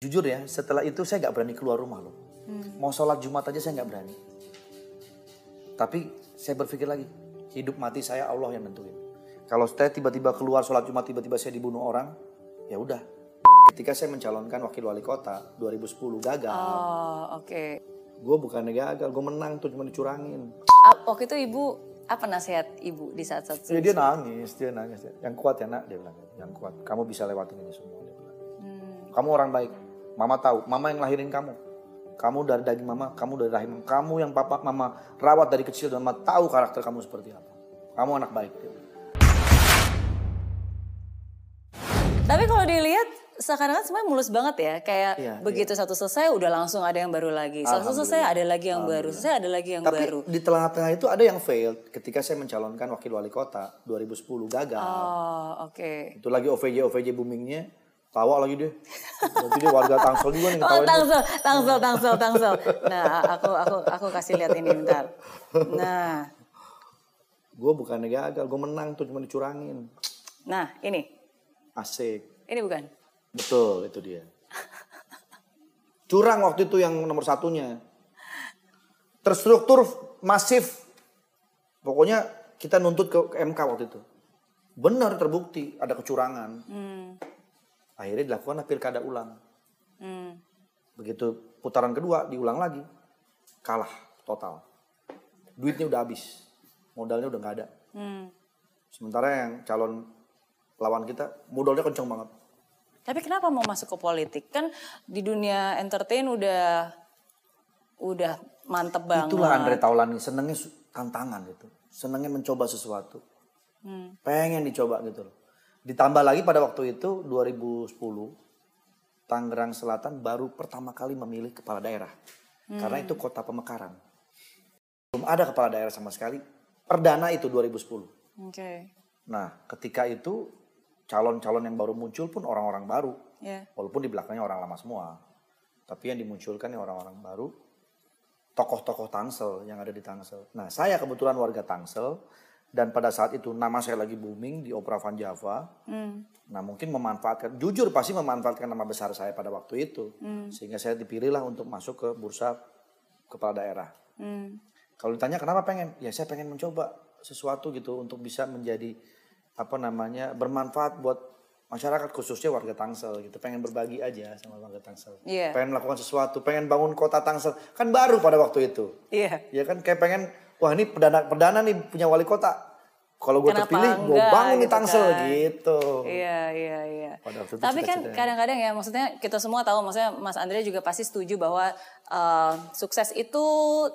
Jujur ya, setelah itu saya nggak berani keluar rumah loh. Mau sholat Jumat aja saya nggak berani. Tapi saya berpikir lagi, hidup mati saya Allah yang nentuin. Kalau saya tiba-tiba keluar sholat Jumat, tiba-tiba saya dibunuh orang, ya udah. Ketika saya mencalonkan wakil wali kota 2010 gagal, Oh, oke. gue bukannya gagal, gue menang tuh cuma dicurangin. Waktu itu ibu apa nasihat ibu di saat-saat Ya dia nangis, dia nangis. Yang kuat ya nak, dia bilang. Yang kuat, kamu bisa lewatin ini semua. Dia bilang. Kamu orang baik, mama tahu, mama yang lahirin kamu. Kamu dari daging mama, kamu dari rahim kamu yang papa mama rawat dari kecil dan mama tahu karakter kamu seperti apa. Kamu anak baik. Tapi kalau dilihat seakan-akan semuanya mulus banget ya. Kayak Iya, begitu satu selesai udah langsung ada yang baru lagi. Satu selesai ada lagi yang baru. Selesai ada lagi yang Tapi baru. di tengah-tengah itu ada yang failed ketika saya mencalonkan wakil wali kota 2010 gagal. Oh, oke. Itu lagi OVJ OVJ boomingnya, tawa lagi dia. Berarti dia warga Tangsel juga nih Oh, tangsel, tangsel, tangsel, tangsel. Nah, aku aku aku kasih lihat ini bentar. Nah, Gue bukannya gagal, gue menang tuh cuma dicurangin. nah ini, Asik. ini bukan. Betul, itu dia. Curang waktu itu yang nomor satunya. Terstruktur masif. Pokoknya kita nuntut ke ke MK waktu itu. Benar terbukti ada kecurangan. Hmm, Akhirnya dilakukan pilkada ulang. hmm. Begitu putaran kedua diulang lagi. Kalah total. Duitnya udah habis. Modalnya udah nggak ada. Hmm. Sementara yang calon lawan kita modalnya kenceng banget. Tapi kenapa mau masuk ke politik? Kan di dunia entertain udah udah mantep banget. Itulah Andre Taulani senengnya tantangan gitu. Senengnya mencoba sesuatu. Hmm. Pengen dicoba gitu loh. Ditambah lagi pada waktu itu 2010 Tangerang Selatan baru pertama kali memilih kepala daerah. Karena itu kota pemekaran. Belum ada kepala daerah sama sekali. Perdana itu 2010. Oke. Nah, ketika itu calon-calon yang baru muncul pun orang-orang baru. Ya. Walaupun di belakangnya orang lama semua. Tapi yang dimunculkan ya orang-orang baru. Tokoh-tokoh Tangsel yang ada di Tangsel. Nah saya kebetulan warga Tangsel. Dan pada saat itu nama saya lagi booming di Opera Van Java. Hmm. Nah mungkin memanfaatkan, jujur pasti memanfaatkan nama besar saya pada waktu itu. Sehingga saya dipilih lah untuk masuk ke bursa kepala daerah. Hmm. Kalau ditanya kenapa pengen? Ya saya pengen mencoba sesuatu gitu untuk bisa menjadi apa namanya bermanfaat buat masyarakat khususnya warga Tangsel gitu. Pengen berbagi aja sama warga Tangsel. Iya. Pengen melakukan sesuatu, pengen bangun kota Tangsel. Kan baru pada waktu itu. Iya. Ya kan kayak pengen wah ini perdana perdana nih punya wali kota. Kalau gue terpilih, gue bangun gitu Tangsel kan. gitu. Iya, iya, iya. Tapi kan kadang-kadang ya, maksudnya kita semua tahu, maksudnya Mas Andre juga pasti setuju bahwa eh, sukses itu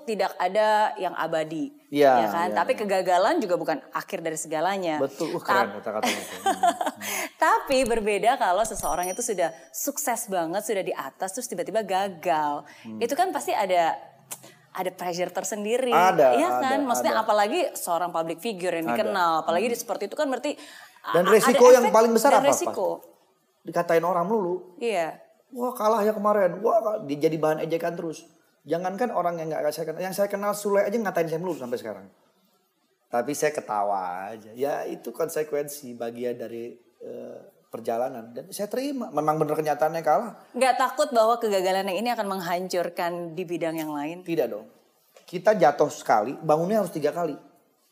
tidak ada yang abadi, Iya, ya kan? iya, Tapi iya. kegagalan juga bukan akhir dari segalanya. Betul, uh, keren kata-katanya. itu. Hmm. Tapi berbeda kalau seseorang itu sudah sukses banget, sudah di atas, terus tiba-tiba gagal. Hmm. Itu kan pasti ada ada pressure tersendiri, Ada, iya kan? ada, Maksudnya ada. apalagi seorang public figure yang Ada. dikenal, apalagi di seperti itu kan berarti Dan resiko ada yang paling besar dan apa? Resiko. Dikatain orang dulu. Iya. Wah kalah ya kemarin. Wah di- jadi bahan ejekan terus. Jangankan orang yang nggak saya kenal, yang saya kenal Sule aja ngatain saya mulu sampai sekarang. Tapi saya ketawa aja. Ya itu konsekuensi bagian dari eh, perjalanan dan saya terima. Memang bener kenyataannya kalah. Nggak takut bahwa kegagalan yang ini akan menghancurkan di bidang yang lain? Tidak dong. Kita jatuh sekali, bangunnya harus tiga kali.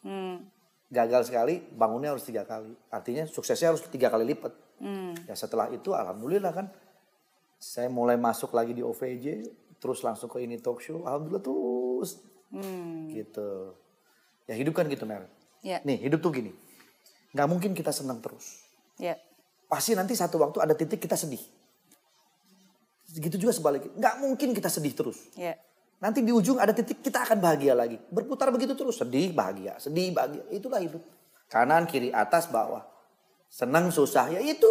Hmm. Gagal sekali, bangunnya harus tiga kali. Artinya suksesnya harus tiga kali lipat. Hmm. Ya setelah itu alhamdulillah kan saya mulai masuk lagi di OVJ, terus langsung ke ini talk show, alhamdulillah terus Hmm. gitu. Ya hidup kan gitu Mer. Ya. Nih hidup tuh gini, nggak mungkin kita senang terus. Ya. Pasti nanti satu waktu ada titik kita sedih. Gitu juga sebaliknya, nggak mungkin kita sedih terus. Ya. Nanti di ujung ada titik kita akan bahagia lagi. Berputar begitu terus, sedih, bahagia, sedih, bahagia. Itulah hidup. Kanan, kiri, atas, bawah. Senang, susah, ya itu.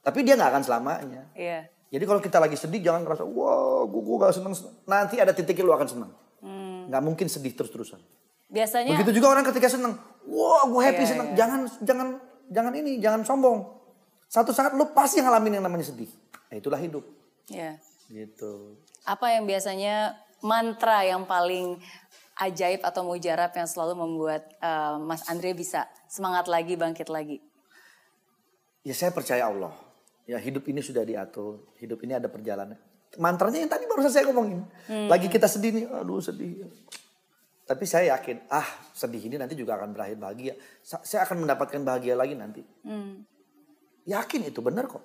Tapi dia nggak akan selamanya. Iya. Jadi kalau kita lagi sedih jangan ngerasa, wah gue, gue gak seneng. Nanti ada titiknya lu akan senang. Hmm. Nggak mungkin sedih terus-terusan. Biasanya Begitu juga orang ketika seneng, wah gue happy Iya, seneng. iya. Jangan, jangan, jangan ini, jangan sombong. Satu saat lu pasti ngalamin yang namanya sedih. Nah, itulah hidup. ya. Gitu. Apa yang biasanya mantra yang paling ajaib atau mujarab yang selalu membuat eh, Mas Andre bisa semangat lagi, bangkit lagi? Ya saya percaya Allah. Ya hidup ini sudah diatur, hidup ini ada perjalanan. Mantranya yang tadi barusan saya ngomongin. Lagi kita sedih nih, aduh sedih. Tapi saya yakin, ah sedih ini nanti juga akan berakhir bahagia. Sa- Saya akan mendapatkan bahagia lagi nanti. Hmm. Yakin itu benar kok.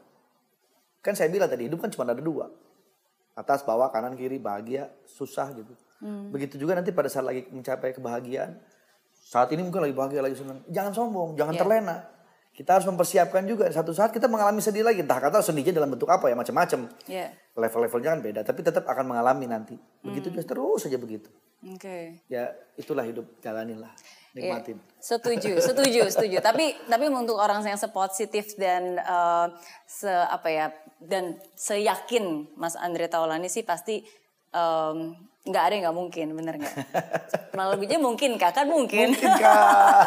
Kan saya bilang tadi hidup kan cuma ada dua. Atas, bawah, kanan, kiri, bahagia, susah gitu. Begitu juga nanti pada saat lagi mencapai kebahagiaan. Saat ini mungkin lagi bahagia, lagi senang. Jangan sombong, jangan Iya. terlena. Kita harus mempersiapkan juga. Satu saat kita mengalami sedih lagi. Entah kata sedihnya dalam bentuk apa ya, macam-macam. Ya, Level-levelnya kan beda. Tapi tetap akan mengalami nanti. Begitu juga terus saja begitu. oke. Ya itulah hidup, jalaninlah. Iya, Nikmatin. Setuju, setuju, setuju. Tapi tapi untuk orang yang sepositif dan eh, se apa ya dan seyakin Mas Andre Taulani sih pasti em, nggak ada yang nggak mungkin, bener nggak? Malah lebihnya mungkin kak, kan mungkin. Mungkin kak.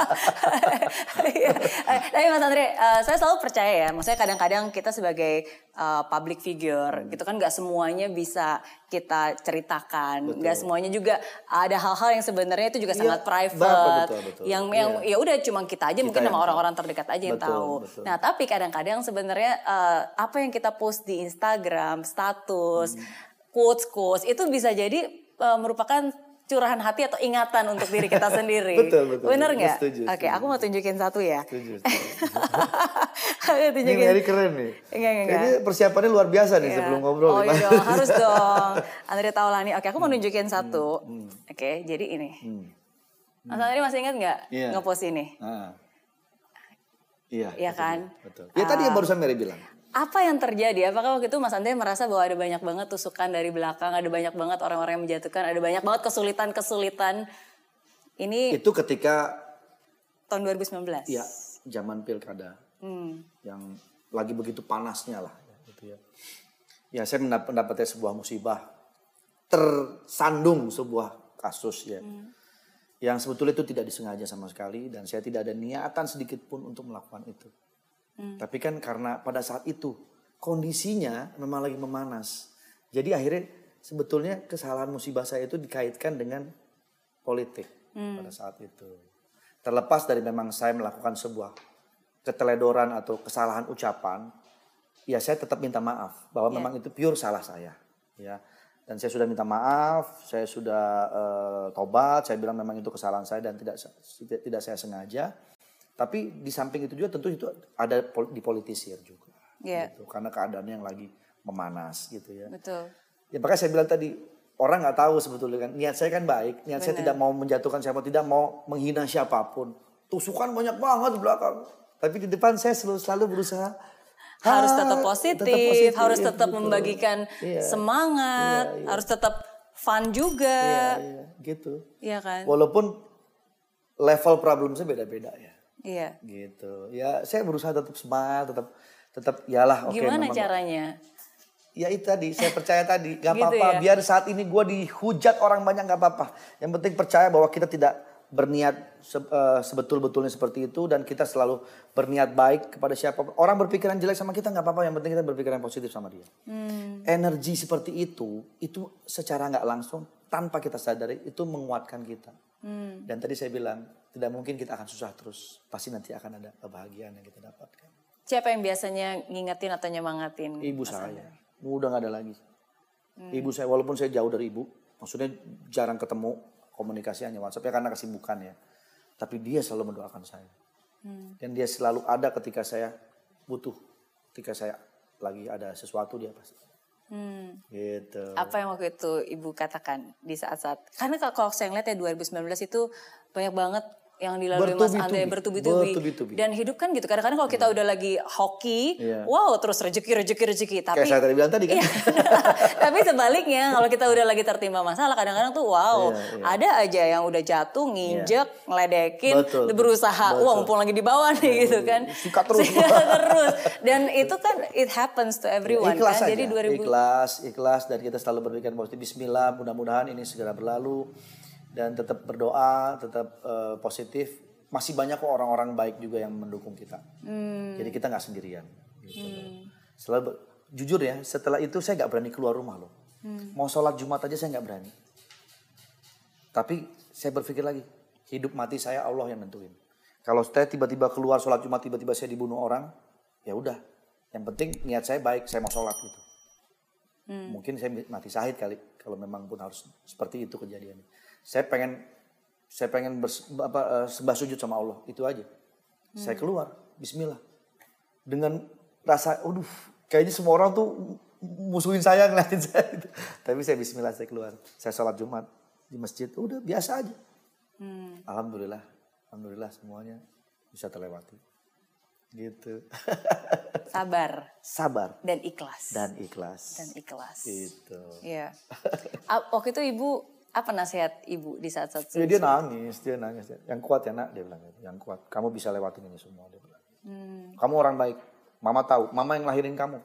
Iya. Eh, Tapi Mas Andre, eh, saya selalu percaya ya, maksudnya kadang-kadang kita sebagai eh, public figure gitu kan nggak semuanya bisa kita ceritakan, nggak semuanya juga ada hal-hal yang sebenarnya itu juga Iya, sangat private, betul, betul, betul. yang yang Iya. ya udah cuma kita aja mungkin yang sama orang-orang terdekat aja yang Betul, tahu. betul. Nah tapi kadang-kadang sebenarnya eh, apa yang kita post di Instagram, status, Hmm. quotes quotes itu bisa jadi eh, merupakan curahan hati atau ingatan untuk diri kita sendiri. Betul, betul, Bener nggak? Oke, setuju. aku mau tunjukin satu ya. Setuju, setuju. Ini tunjukin. Mary keren nih. Enggak, enggak, enggak. Kayaknya persiapannya luar biasa nih Iya. sebelum ngobrol. Oh iya dong, harus dong. Andre Taulani. Oke, aku mau nunjukin satu. Oke, jadi ini. Hmm. Mas Andre masih ingat nggak Iya. ngepost ini? Ah. Iya. Iya kan? Betul. Ya tadi yang barusan Mary bilang. Apa yang terjadi? Apakah waktu itu Mas Andre merasa bahwa ada banyak banget tusukan dari belakang, ada banyak banget orang-orang yang menjatuhkan, ada banyak banget kesulitan-kesulitan. Ini Itu ketika tahun 2019. ya zaman pilkada Hmm. yang lagi begitu panasnya lah ya, gitu ya. Ya saya mendap- mendapatkan sebuah musibah tersandung sebuah kasus ya. Yang sebetulnya itu tidak disengaja sama sekali dan saya tidak ada niatan sedikit pun untuk melakukan itu. Tapi kan karena pada saat itu kondisinya memang lagi memanas. Jadi akhirnya sebetulnya kesalahan musibah saya itu dikaitkan dengan politik pada saat itu. Terlepas dari memang saya melakukan sebuah keteledoran atau kesalahan ucapan, ya saya tetap minta maaf bahwa memang itu pure salah saya, ya. Dan saya sudah minta maaf, saya sudah eh, tobat, saya bilang memang itu kesalahan saya dan tidak, tidak saya sengaja. Tapi di samping itu juga tentu itu ada pol- dipolitisir juga, Iya. gitu. Karena keadaannya yang lagi memanas gitu ya. Betul. Ya makanya saya bilang tadi orang nggak tahu sebetulnya kan niat saya kan baik, niat saya Benar. tidak mau menjatuhkan siapa, tidak mau menghina siapa pun. Tusukan banyak banget di belakang, tapi di depan saya selalu, selalu berusaha harus ah, tetap positif, harus tetap gitu. membagikan Iya. semangat, Iya, iya. harus tetap fun Iya, juga, iya, gitu. iya kan? Walaupun level problem saya beda-beda ya, Iya. gitu. Ya saya berusaha tetap semangat, tetap tetap yalah oke Gimana memang- caranya? Ya itu tadi, saya percaya tadi, gak Gitu apa-apa. ya? Biar saat ini gue dihujat orang banyak gak apa-apa. Yang penting percaya bahwa kita tidak berniat se- eh, sebetul-betulnya seperti itu dan kita selalu berniat baik kepada siapa. Orang berpikiran jelek sama kita nggak apa-apa. Yang penting kita berpikiran positif sama dia. Hmm. Energi seperti itu, itu secara nggak langsung tanpa kita sadari itu menguatkan kita. Hmm. Dan tadi saya bilang tidak mungkin kita akan susah terus. Pasti nanti akan ada kebahagiaan yang kita dapatkan. Siapa yang biasanya ngingetin atau nyemangatin? Ibu saya. Udah nggak ada lagi. Hmm. Ibu saya walaupun saya jauh dari ibu, maksudnya jarang ketemu komunikasi hanya WhatsApp ya karena kesibukan ya. Tapi dia selalu mendoakan saya. Hmm. Dan dia selalu ada ketika saya butuh. Ketika saya lagi ada sesuatu dia pasti. Hmm. Gitu. Apa yang waktu itu ibu katakan di saat-saat? Karena kalau- saya ngeliat ya 2019 itu banyak banget yang dilalui Mas. Andre bertubi-tubi. Bertubi-tubi. Dan hidup kan gitu. Kadang-kadang kalau kita udah lagi hoki, Iya. wow terus rezeki rezeki rezeki. Tapi Kayak saya tadi bilang tadi kan. Iya. Tapi sebaliknya kalau kita udah lagi tertimpa masalah kadang-kadang tuh wow Iya, iya. ada aja yang udah jatuh nginjek ngeledekin Betul, berusaha betul. wah mumpung lagi di bawah nih gitu kan Sikat terus. Sikat terus dan itu kan it happens to everyone ikhlas kan aja. jadi 2000 ikhlas, ikhlas dan kita selalu berpikir positif. Bismillah, mudah-mudahan ini segera berlalu dan tetap berdoa, tetap eh, positif. Masih banyak kok orang-orang baik juga yang mendukung kita. Hmm. Jadi kita nggak sendirian. Gitu. Selalu ber- jujur ya, setelah itu saya nggak berani keluar rumah loh. Hmm. Mau sholat Jumat aja saya nggak berani. Tapi saya berpikir lagi, hidup mati saya Allah yang nentuin. Kalau saya tiba-tiba keluar sholat Jumat tiba-tiba saya dibunuh orang, ya udah. Yang penting niat saya baik, saya mau sholat gitu. Mungkin saya mati syahid kali kalau memang pun harus seperti itu kejadiannya. Saya pengen saya pengen bers, apa, eh, sembah sujud sama Allah itu aja. Saya keluar, Bismillah. Dengan rasa, aduh, kayaknya semua orang tuh musuhin saya ngeliatin saya. Gitu. Tapi saya Bismillah saya keluar. Saya sholat Jumat di masjid, udah biasa aja. Alhamdulillah, alhamdulillah semuanya bisa terlewati. Gitu. Sabar Sabar dan ikhlas. dan ikhlas. Dan ikhlas. Gitu. Iya. Ah, Waktu itu ibu apa nasihat ibu di saat-saat Ya, dia nangis, dia nangis. Yang kuat ya nak, dia bilang gitu. Yang kuat, kamu bisa lewatin ini semua. Dia bilang. Kamu orang baik. Mama tahu, mama yang lahirin kamu.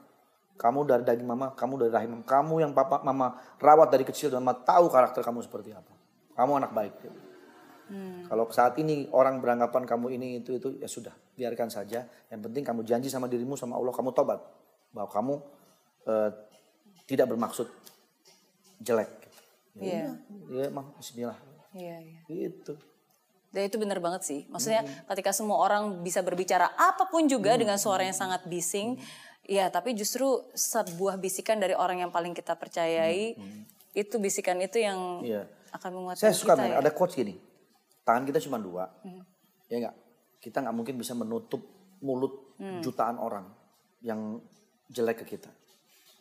Kamu dari daging mama, kamu dari rahim mama. Kamu yang papa mama rawat dari kecil dan mama tahu karakter kamu seperti apa. Kamu anak baik. dia bilang. Kalau saat ini orang beranggapan kamu ini itu itu ya sudah biarkan saja. Yang penting kamu janji sama dirimu sama Allah kamu tobat bahwa kamu eh, tidak bermaksud jelek. Gitu. Iya. Ya emang Bismillah. Iya, iya. Gitu. Dan itu benar banget sih. Maksudnya ketika semua orang bisa berbicara apa pun juga dengan suara yang sangat bising, ya tapi justru sebuah bisikan dari orang yang paling kita percayai, itu bisikan itu yang Iya. akan menguatkan Saya suka kita ya. ada quotes gini. Tangan kita cuma dua. Ya enggak? Kita nggak mungkin bisa menutup mulut jutaan orang yang jelek ke kita.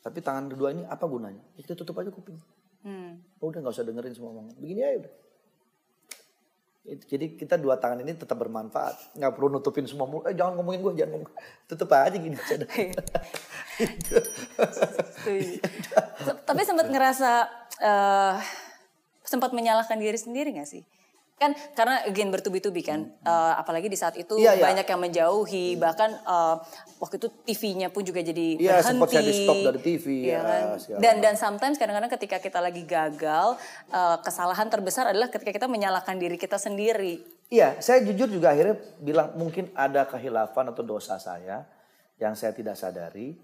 Tapi tangan kedua ini apa gunanya? Ya kita tutup aja kuping. Hmm. Udah nggak usah dengerin semua omongan. Begini aja udah. Itu- Jadi kita dua tangan ini tetap bermanfaat. Nggak perlu nutupin semua mulut. Eh jangan ngomongin gue, jangan ngomong. Tutup aja gini aja. dah. Setuju. Se- Tapi sempat ngerasa eh, sempat menyalahkan diri sendiri gak sih? Kan karena again bertubi-tubi kan, Eh, apalagi di saat itu Iya, iya. banyak yang menjauhi, bahkan eh, waktu itu TV-nya pun juga jadi Iya, berhenti. sempat saya di-stop dari TV, Iya ya, kan? Dan dan sometimes kadang-kadang ketika kita lagi gagal, eh, kesalahan terbesar adalah ketika kita menyalahkan diri kita sendiri. Iya, saya jujur juga akhirnya bilang mungkin ada kehilafan atau dosa saya yang saya tidak sadari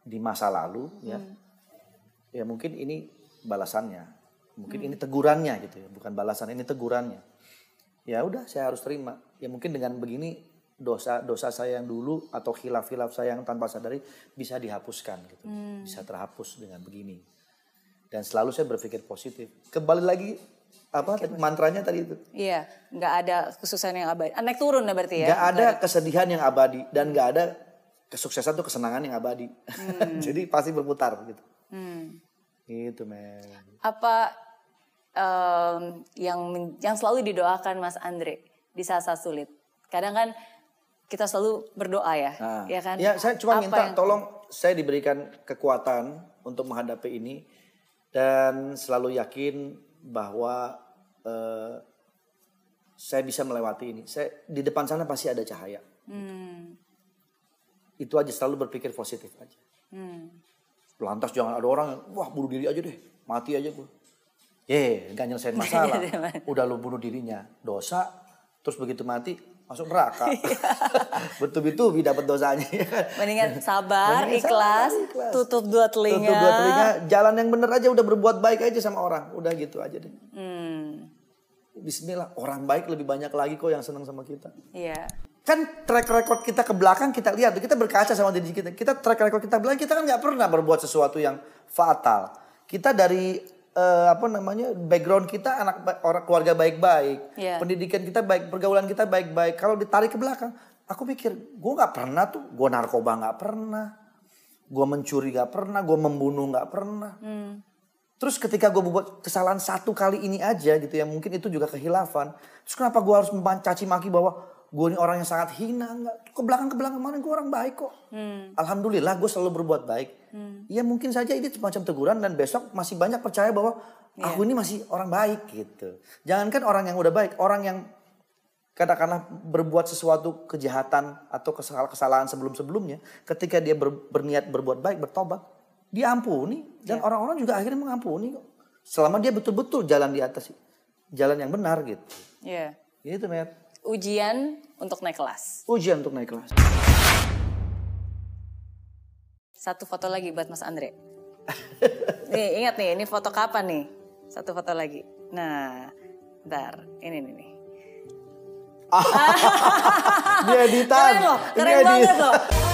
di masa lalu ya. Ya mungkin ini balasannya. Mungkin ini tegurannya gitu ya, bukan balasan ini tegurannya. Ya udah saya harus terima. Ya mungkin dengan begini dosa dosa saya yang dulu atau khilaf-khilaf saya yang tanpa sadari bisa dihapuskan gitu. Bisa terhapus dengan begini. Dan selalu saya berpikir positif. Kembali lagi apa tadi, mantranya tadi itu. Iya, nggak ada kesusahan yang abadi. Ah, Naik turun ya berarti ya? Gak ada kesedihan yang abadi dan gak ada kesuksesan tuh kesenangan yang abadi. Jadi pasti berputar gitu. Hmm. Gitu men. apa em, yang yang selalu didoakan Mas Andre di saat-saat sulit. Kadang kan kita selalu berdoa ya, Nah, ya kan? Ya saya cuma Apa minta yang- tolong saya diberikan kekuatan untuk menghadapi ini dan selalu yakin bahwa eh, saya bisa melewati ini. Saya di depan sana pasti ada cahaya. Hmm, Itu aja selalu berpikir positif aja. hmm. Lantas jangan ada orang yang, wah bunuh diri aja deh, mati aja gue. Ye, nggak nyelesain masalah. Udah lu bunuh dirinya, dosa, terus begitu mati masuk neraka. Bertubi-tubi dapat dosanya. Mendingan sabar, Mendingan ikhlas, sabar, ikhlas. tutup dua telinga. Tutup dua telinga, jalan yang bener aja udah berbuat baik aja sama orang. Udah gitu aja deh. Hmm, Bismillah, orang baik lebih banyak lagi kok yang senang sama kita. iya. Kan track record kita ke belakang kita lihat, kita berkaca sama diri kita. Kita track record kita belakang kita kan nggak pernah berbuat sesuatu yang fatal. Kita dari eh, apa namanya background kita anak orang keluarga baik-baik, Iya. pendidikan kita baik, pergaulan kita baik-baik. Kalau ditarik ke belakang, aku pikir gue nggak pernah tuh, gue narkoba nggak pernah, gue mencuri nggak pernah, gue membunuh nggak pernah. Hmm. Terus ketika gue buat kesalahan satu kali ini aja gitu ya mungkin itu juga kehilafan. Terus kenapa gue harus mencaci maki bahwa gue ini orang yang sangat hina nggak ke belakang ke belakang kemarin gue orang baik kok. Hmm. Alhamdulillah gue selalu berbuat baik. Ya mungkin saja ini semacam teguran dan besok masih banyak percaya bahwa Iya. aku ini masih orang baik gitu. Jangankan orang yang udah baik, orang yang katakanlah berbuat sesuatu kejahatan atau kesalahan, kesalahan sebelum-sebelumnya, ketika dia ber- berniat berbuat baik, bertobat, diampuni dan Iya. orang-orang juga akhirnya mengampuni kok. Selama dia betul-betul jalan di atas jalan yang benar gitu. Iya. Gitu, Matt. Ujian untuk naik kelas. Ujian untuk naik kelas. Satu foto lagi buat Mas Andre. nih, ingat nih, ini foto kapan nih? Satu foto lagi. Nah, bentar. Ini nih. nih. Di editan. Keren loh, keren banget loh.